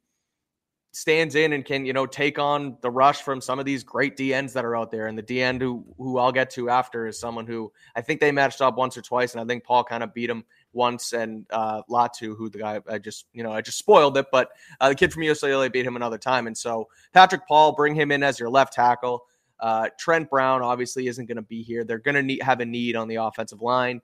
stands in and can you know take on the rush from some of these great DNs that are out there. And the DN who who I'll get to after is someone who I think they matched up once or twice, and I think Paul kind of beat him once. And uh, Latu, who the guy I just you know I just spoiled it, but uh, the kid from UCLA beat him another time. And so Patrick Paul, bring him in as your left tackle. Uh, Trent Brown obviously isn't going to be here. They're going to need have a need on the offensive line.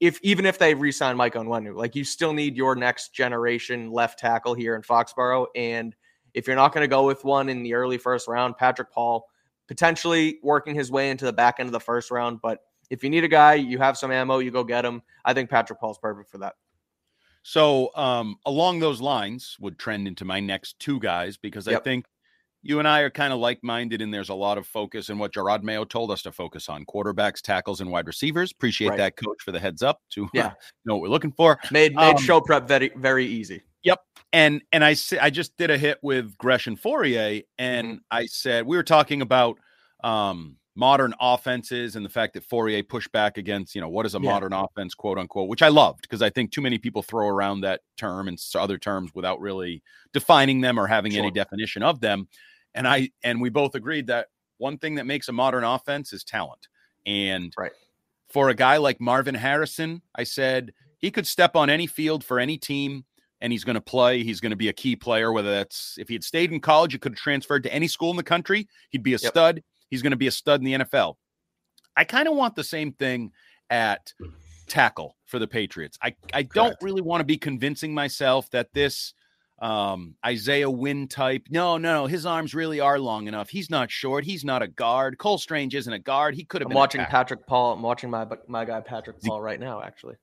If even if they re-sign Mike Onwenu, like you still need your next generation left tackle here in Foxborough, and if you're not going to go with one in the early first round, Patrick Paul potentially working his way into the back end of the first round. But if you need a guy, you have some ammo, you go get him. I think Patrick Paul's perfect for that. So, um, along those lines, would trend into my next two guys because yep. I think you and I are kind of like minded, and there's a lot of focus in what Jerod Mayo told us to focus on quarterbacks, tackles, and wide receivers. Appreciate right. that, coach, for the heads up to yeah. [laughs] know what we're looking for. Made made um, show prep very very easy. Yep. And and I I just did a hit with Christian Fauria, and mm-hmm. I said we were talking about um, modern offenses and the fact that Fauria pushed back against, you know, what is a yeah. modern offense, quote unquote, which I loved because I think too many people throw around that term and other terms without really defining them or having sure. any definition of them. And I and we both agreed that one thing that makes a modern offense is talent. And right. for a guy like Marvin Harrison, I said he could step on any field for any team and he's going to play. He's going to be a key player. Whether that's if he had stayed in college, he could have transferred to any school in the country. He'd be a yep. stud. He's going to be a stud in the NFL. I kind of want the same thing at tackle for the Patriots. I, I don't really want to be convincing myself that this um, Isaiah Wynn type, no, no, no, his arms really are long enough. He's not short. He's not a guard. Cole Strange isn't a guard. He could have I'm watching Patrick Paul. I'm watching my my guy Patrick Paul right now, actually.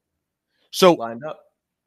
So lined up.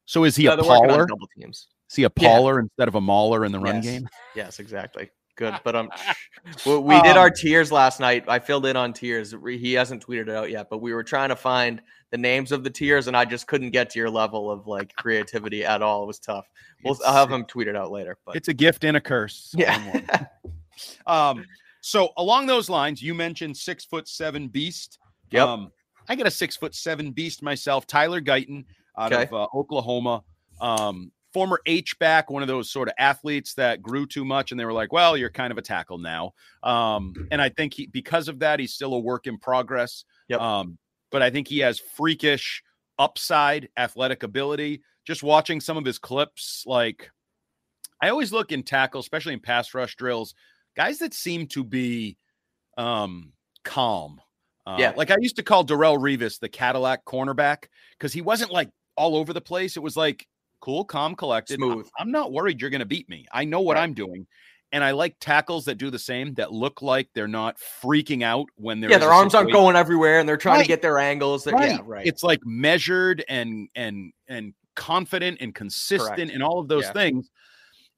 So is he a Pauler? Double teams. Is he a Pauler yeah. instead of a Mauler in the run yes. game? Yes, exactly. Good, but um, [laughs] we did our um, tiers last night. I filled in on tiers. He hasn't tweeted it out yet, but we were trying to find the names of the tiers, and I just couldn't get to your level of like creativity at all. It was tough. We'll, I'll have him tweet it out later. But it's a gift and a curse. Yeah. [laughs] um. So along those lines, you mentioned six foot seven beast. Yep. Um, I got a six foot seven beast myself, Tyler Guyton out okay. of uh, Oklahoma. Um, former H back, one of those sort of athletes that grew too much, and they were like, "Well, you're kind of a tackle now." Um, and I think he, because of that, he's still a work in progress. Yep. Um, but I think he has freakish upside, athletic ability. Just watching some of his clips, like I always look in tackle, especially in pass rush drills, guys that seem to be um, calm. Uh, yeah, like I used to call Darrelle Revis the Cadillac cornerback because he wasn't like all over the place. It was like cool, calm, collected. Smooth. I'm not worried you're going to beat me. I know what right. I'm doing. And I like tackles that do the same, that look like they're not freaking out when they're yeah, their arms aren't going everywhere and they're trying right. to get their angles. right. Yeah, right. It's like measured and and and confident and consistent Correct. and all of those yeah. things.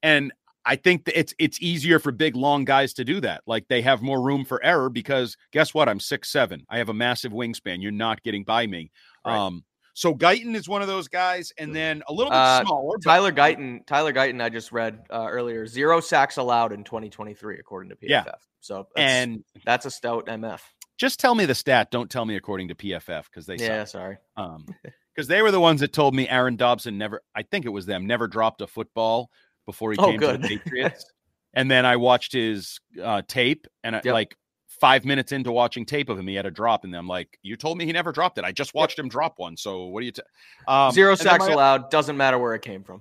And I think that it's it's easier for big long guys to do that. Like they have more room for error because guess what? I'm six seven. I have a massive wingspan. You're not getting by me. Right. Um, so Guyton is one of those guys, and then a little bit uh, smaller. Tyler Guyton, Tyler Guyton, I just read uh, earlier, zero sacks allowed in 2023 according to PFF. Yeah. So that's, and that's a stout MF. Just tell me the stat. Don't tell me according to PFF because they yeah, suck. sorry. Um, [laughs] because they were the ones that told me Aaron Dobson never. I think it was them never dropped a football before he oh, came good. to the [laughs] Patriots. and then I watched his uh, tape, and yep. like five minutes into watching tape of him, he had a drop, and I'm like, "You told me he never dropped it. I just watched yep. him drop one. So what do you?" T-? Um, Zero sacks my- allowed. Doesn't matter where it came from.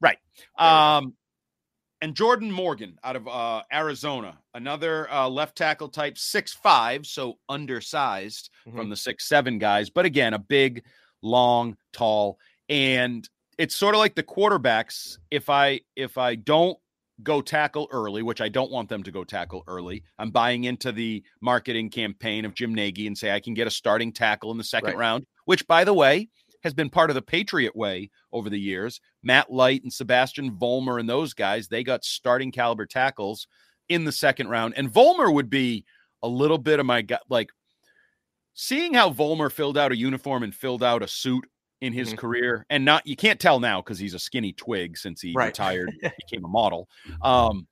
Right. Um, and Jordan Morgan out of uh, Arizona, another uh, left tackle type, six five, so undersized Mhm. from the six seven guys, but again, a big, long, tall, and it's sort of like the quarterbacks. If I if I don't go tackle early, which I don't want them to go tackle early, I'm buying into the marketing campaign of Jim Nagy and say I can get a starting tackle in the second Right. round, which by the way has been part of the Patriot way over the years. Matt Light and Sebastian Vollmer and those guys, they got starting caliber tackles in the second round. And Vollmer would be a little bit of my gut, like seeing how Vollmer filled out a uniform and filled out a suit in his Mhm. career. And not, you can't tell now because he's a skinny twig since he Right. retired, [laughs] became a model. Um,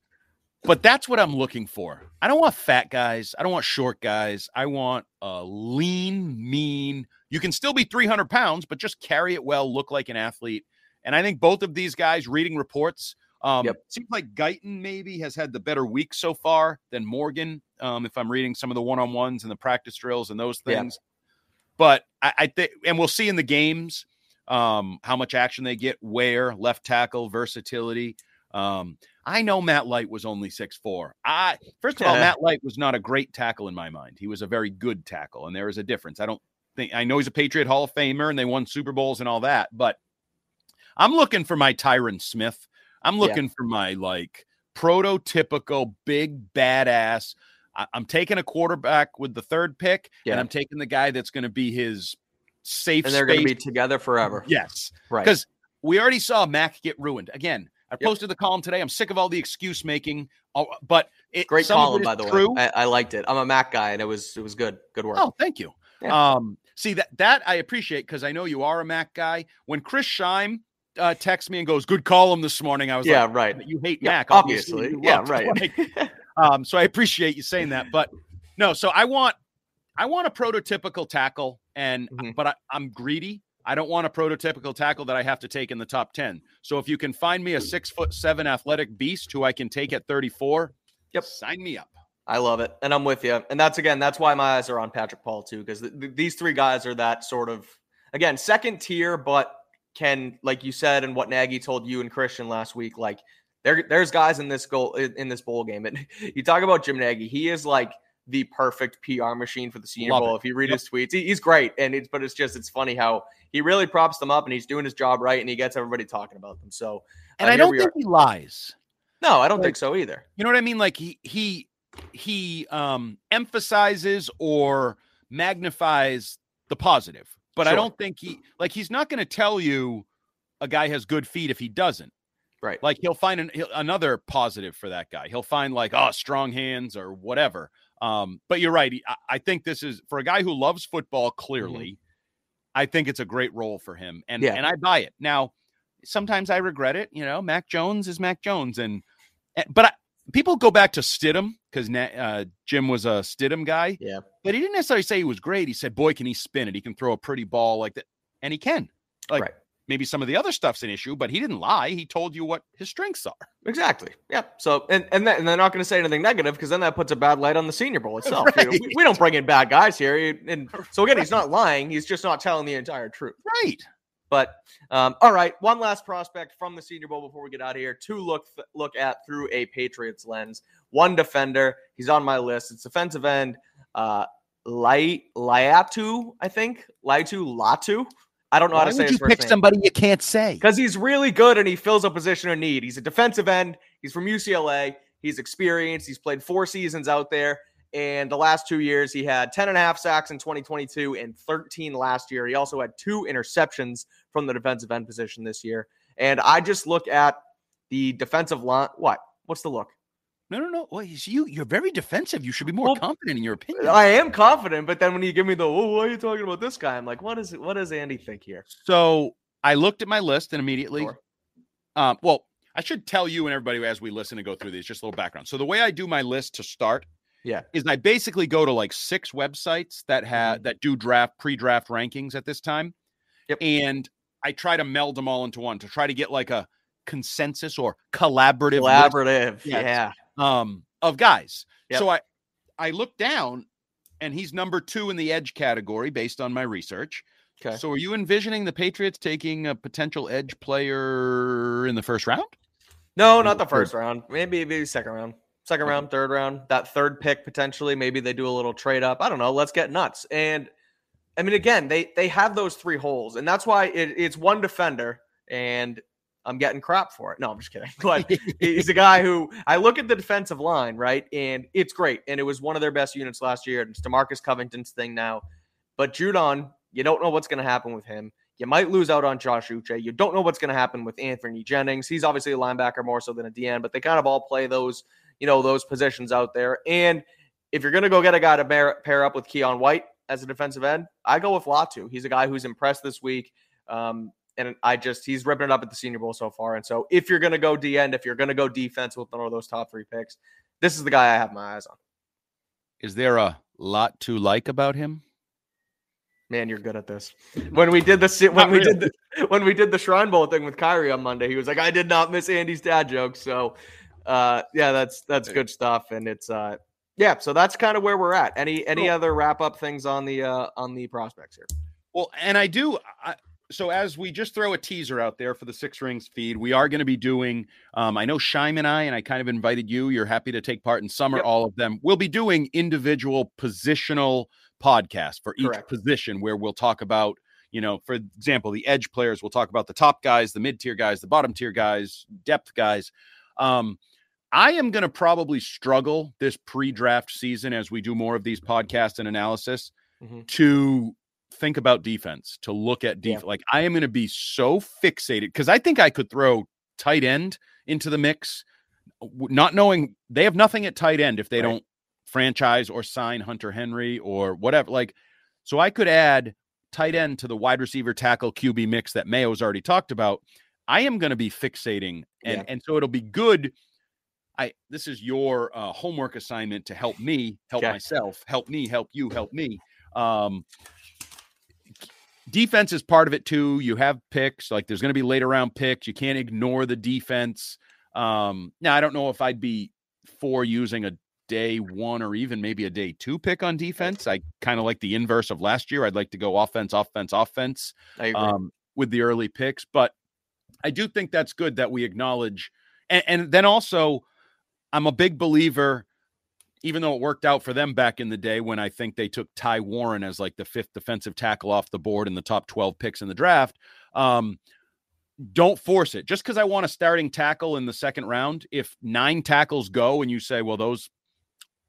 but that's what I'm looking for. I don't want fat guys. I don't want short guys. I want a lean, mean. You can still be 300 pounds, but just carry it well, look like an athlete. And I think both of these guys, reading reports, um, Yep. seems like Guyton maybe has had the better week so far than Morgan. Um, if I'm reading some of the one on ones and the practice drills and those things, but I, I think, and we'll see in the games um, how much action they get, where left tackle versatility. Um, I know Matt Light was only six four. I first of all, Matt Light was not a great tackle in my mind. He was a very good tackle, and there is a difference. I don't think I know he's a Patriot Hall of Famer, and they won Super Bowls and all that, but I'm looking for my Tyron Smith. I'm Yeah. looking for my like prototypical big badass. I, am taking a quarterback with the third pick, Yeah. and I'm taking the guy that's going to be his safe and they're going to be together forever. yes, Right. because we already saw Mac get ruined again. I Yep. posted the column today. I'm sick of all the excuse making, uh, but it, Great column, it by the true. way. I, I liked it. I'm a Mac guy, and it was it was good. Good work. Oh, thank you. Yeah. Um, see that that I appreciate because I know you are a Mac guy. When Chris Scheim uh, texts me and goes, "Good column this morning," I was like, yeah, like, right. "You hate Yeah, Mac, obviously. you Yeah, right. like, [laughs] [laughs] um, so I appreciate you saying that, but no. So I want I want a prototypical tackle, and Mhm. but I, I'm greedy. I don't want a prototypical tackle that I have to take in the top ten. So if you can find me a six foot seven athletic beast who I can take at 34, Yep. sign me up. I love it, and I'm with you. And that's again, that's why my eyes are on Patrick Paul too, because th- th- these three guys are that sort of again second tier, but can like you said, and what Nagy told you and Christian last week, like there there's guys in this goal in, this bowl game. And [laughs] you talk about Jim Nagy, he is like the perfect PR machine for the Senior Love Bowl. it. If you read Yep. his tweets, he- he's great, and it's but it's just it's funny how he really props them up, and he's doing his job right, and he gets everybody talking about them. So, And uh, I don't think he lies. no, I don't like- think so either. You know what I mean? Like he he he um emphasizes or magnifies the positive. But I don't think he like he's not going to tell you a guy has good feet if he doesn't. Right. Like he'll find an, he'll, another positive for that guy. He'll find like oh strong hands or whatever. Um, but you're right. I, I think this is for a guy who loves football. Clearly, I think it's a great role for him, and Yeah. and I buy it. Now, sometimes I regret it. You know, Mac Jones is Mac Jones, and and- but I, people go back to Stidham because uh, Jim was a Stidham guy. Yeah. But he didn't necessarily say he was great. He said, "Boy, can he spin it? He can throw a pretty ball like that, and he can." Like Right. Maybe some of the other stuff's an issue, but he didn't lie. He told you what his strengths are. Exactly. Yeah. So, and and, then, and they're not going to say anything negative because then that puts a bad light on the Senior Bowl itself. You know, we, we don't bring in bad guys here. And [laughs] so again, he's not lying. He's just not telling the entire truth. Right. But um, all right, one last prospect from the Senior Bowl before we get out of here to look look at through a Patriots lens. One defender. He's on my list. It's defensive end. Uh, Lai Laiatu, I think. Laitu Latu. I don't know how to say his first name. somebody you can't say? because he's really good and he fills a position of need. He's a defensive end. He's from UCLA. He's experienced. He's played four seasons out there. And the last two years, he had 10 and a half sacks in 2022 and 13 last year. He also had two interceptions from the defensive end position this year. And I just look at the defensive line. What? What's the look? No, no, no. Well, you you you're very defensive. You should be more Well, confident in your opinion. I am confident, but then when you give me the, oh, why are you talking about this guy? I'm like, what is? What does Andy think here? So I looked at my list and immediately, Sure. um, well, I should tell you and everybody as we listen and go through these, just a little background. So the way I do my list to start, Yeah. is I basically go to like six websites that have that do draft pre-draft rankings at this time, Yep. and I try to meld them all into one to try to get like a consensus or collaborative list, Collaborative. Yes. Yeah. Um, of guys. Yep. So I I look down, and he's number two in the edge category based on my research. Okay. So are you envisioning the Patriots taking a potential edge player in the first round? No, not the first round. Maybe maybe second round. Second round, third round, that third pick potentially. Maybe they do a little trade up. I don't know. Let's get nuts. And I mean, again, they they have those three holes, and that's why it, it's one defender, and I'm getting crap for it. No, I'm just kidding. [laughs] But [laughs] he's a guy who I look at the defensive line, right, and it's great, and it was one of their best units last year. It's Demarcus Covington's thing now, but Judon, you don't know what's going to happen with him. You might lose out on Josh Uche. You don't know what's going to happen with Anfernee Jennings. He's obviously a linebacker more so than a DN, but they kind of all play those, you know, those positions out there. And if you're going to go get a guy to pair, pair up with Keion White as a defensive end, I go with Latu. He's a guy who's impressed this week. Um, and I just, he's ripping it up at the Senior Bowl so far. And so if you're going to go D end, if you're going to go defense with one of those top three picks, this is the guy I have my eyes on. Is there a lot to like about him? Man, you're good at this. When we did the when we did the when we did the Shrine Bowl thing with Kyrie on Monday, he was like, "I did not miss Andy's dad jokes." So, uh, yeah, that's that's good stuff, and it's uh, yeah. So that's kind of where we're at. Any any Cool. other wrap up things on the uh, on the prospects here? Well, and I do. I, so as we just throw a teaser out there for the Six Rings feed, we are going to be doing. Um, I know Shime and I, and I kind of invited you. You're happy to take part in some or Yep. all of them. We'll be doing individual positional podcasts for each Correct. position, where we'll talk about. You know, for example, the edge players. We'll talk about the top guys, the mid tier guys, the bottom tier guys, depth guys. Um, I am going to probably struggle this pre-draft season as we do more of these podcasts and analysis Mhm. to think about defense, to look at Yeah. defense. Like I am going to be so fixated because I think I could throw tight end into the mix, not knowing they have nothing at tight end if they Right. don't franchise or sign Hunter Henry or whatever. Like, so I could add tight end to the wide receiver tackle QB mix that Mayo's already talked about. I am going to be fixating, and Yeah. and so it'll be good. I this is your uh, homework assignment to help me help Okay. myself, help me, help you, help me. Um, defense is part of it too. You have picks, like there's going to be later round picks. You can't ignore the defense. Um, now I don't know if I'd be for using a day one or even maybe a day two pick on defense. I kind of like the inverse of last year. I'd like to go offense, offense, offense I agree. um, with the early picks. But I do think that's good that we acknowledge. And, and then also, I'm a big believer, even though it worked out for them back in the day when I think they took Ty Warren as like the fifth defensive tackle off the board in the top 12 picks in the draft. Um, don't force it just because I want a starting tackle in the second round. If nine tackles go and you say, well, those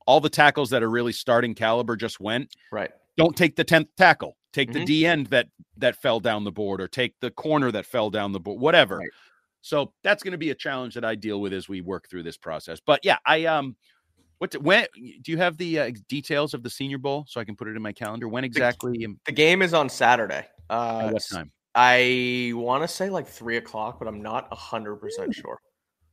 all the tackles that are really starting caliber just went, right. don't take the 10th tackle take Mhm. the d end that that fell down the board or take the corner that fell down the board whatever Right. so that's going to be a challenge that i deal with as we work through this process but yeah i um what when do you have the uh, details of the senior bowl so i can put it in my calendar when exactly am- The game is on Saturday. Uh, at what time I want to say like three o'clock, but I'm not hundred percent sure.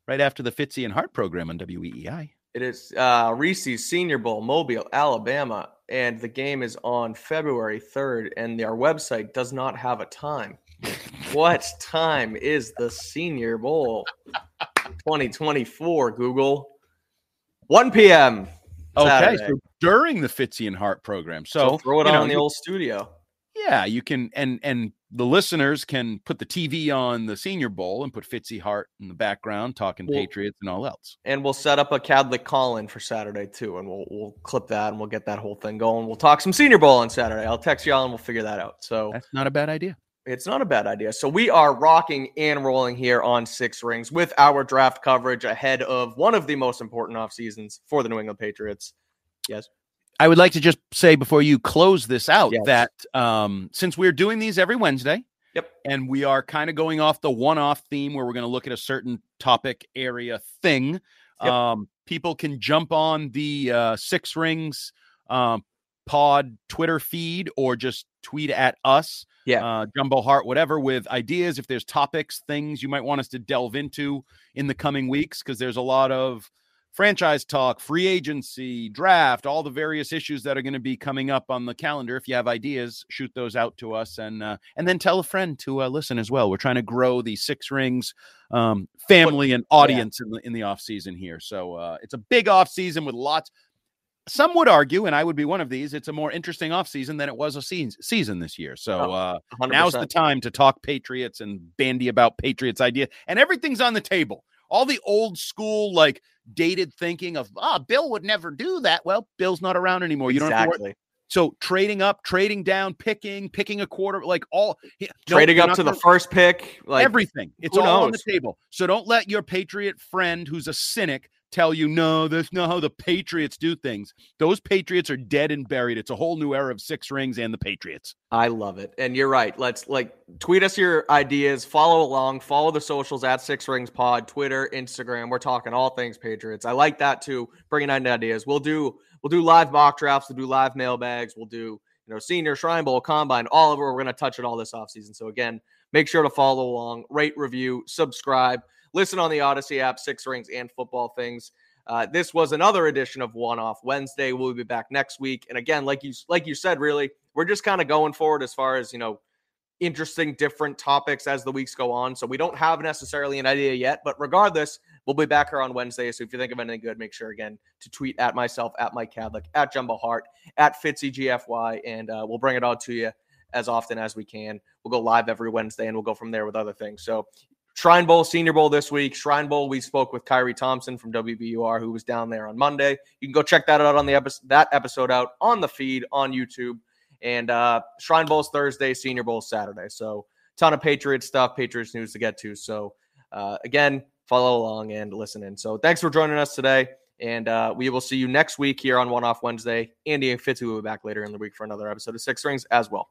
right after the fitzy and hart program on weei It is uh, Reese's Senior Bowl, Mobile, Alabama, and the game is on February 3rd, and our website does not have a time. what time is the Senior Bowl [laughs] 2024, Google? 1 p.m. okay so during the fitzy and hart program So, so, throw it you know, on the you- old studio. Yeah, you can, and and the listeners can put the TV on the Senior Bowl and put Fitzy Hart in the background talking Well- Patriots and all else. And we'll set up a Catholic call in for Saturday too, and we'll we'll clip that and we'll get that whole thing going. We'll talk some Senior Bowl on Saturday. I'll text y'all and we'll figure that out. So That's not a bad idea. It's not a bad idea. So we are rocking and rolling here on Six Rings with our draft coverage ahead of one of the most important off seasons for the New England Patriots. Yes. I would like to just say before you close this out Yes. that um, since we're doing these every Wednesday, Yep. and we are kind of going off the one-off theme where we're going to look at a certain topic, area, thing. Yep. Um, people can jump on the uh, Six Rings um, Pod Twitter feed or just tweet at us. Yeah. uh, Jumbo Hart, whatever, with ideas. If there's topics, things you might want us to delve into in the coming weeks, because there's a lot of franchise talk, free agency, draft, all the various issues that are going to be coming up on the calendar. If you have ideas, shoot those out to us, and uh, and then tell a friend to uh, listen as well. We're trying to grow the Six Rings um, family and audience in the in the off season here. So uh, it's a big off season with lots. Some would argue, and I would be one of these. It's a more interesting off season than it was a season season this year. So Oh, uh, now's the time to talk Patriots and bandy about Patriots idea, and everything's on the table. all the old school like dated thinking of ah Bill would never do that. Well, Bill's not around anymore. You don't have to worry. exactly. So trading up, trading down, picking, picking a quarter, like all no, Trading up to the gonna- first pick, like everything. It's all on the table. So don't let your Patriot friend who's a cynic tell you, no, that's not how the Patriots do things. Those Patriots are dead and buried. It's a whole new era of six rings and the Patriots. I love it. And you're right. Let's like tweet us your ideas, follow along, follow the socials at Six Rings Pod, Twitter, Instagram. We're talking all things Patriots. I like that too. Bringing in ideas. We'll do we'll do live mock drafts, we'll do live mailbags, we'll do, you know, senior shrine bowl, combine, all of it. We're gonna touch it all this offseason. So again, make sure to follow along, rate, review, subscribe, listen on the Audacy app, Six Rings and football things. Uh, this was another edition of One Off Wednesday. We'll be back next week. And again, like you like you said, really, we're just kind of going forward as far as you know, interesting different topics as the weeks go on. So we don't have necessarily an idea yet, but regardless, we'll be back here on Wednesday. So if you think of anything good, make sure again to tweet at myself, at Mike Kadlick, at Jumbo Hart, at FitzyGFY, and uh, we'll bring it all to you as often as we can. We'll go live every Wednesday and we'll go from there with other things. So Shrine Bowl, Senior Bowl this week. Shrine Bowl, we spoke with Kyrie Thompson from WBUR, who was down there on Monday. You can go check that out on the episode, that episode out on the feed on YouTube. And uh, Shrine Bowl's Thursday, Senior Bowl Saturday. So ton of Patriots stuff, Patriots news to get to. So uh, again, follow along and listen in. So thanks for joining us today. And uh, we will see you next week here on One Off Wednesday. Andy and Fitzy will be back later in the week for another episode of Six Rings as well.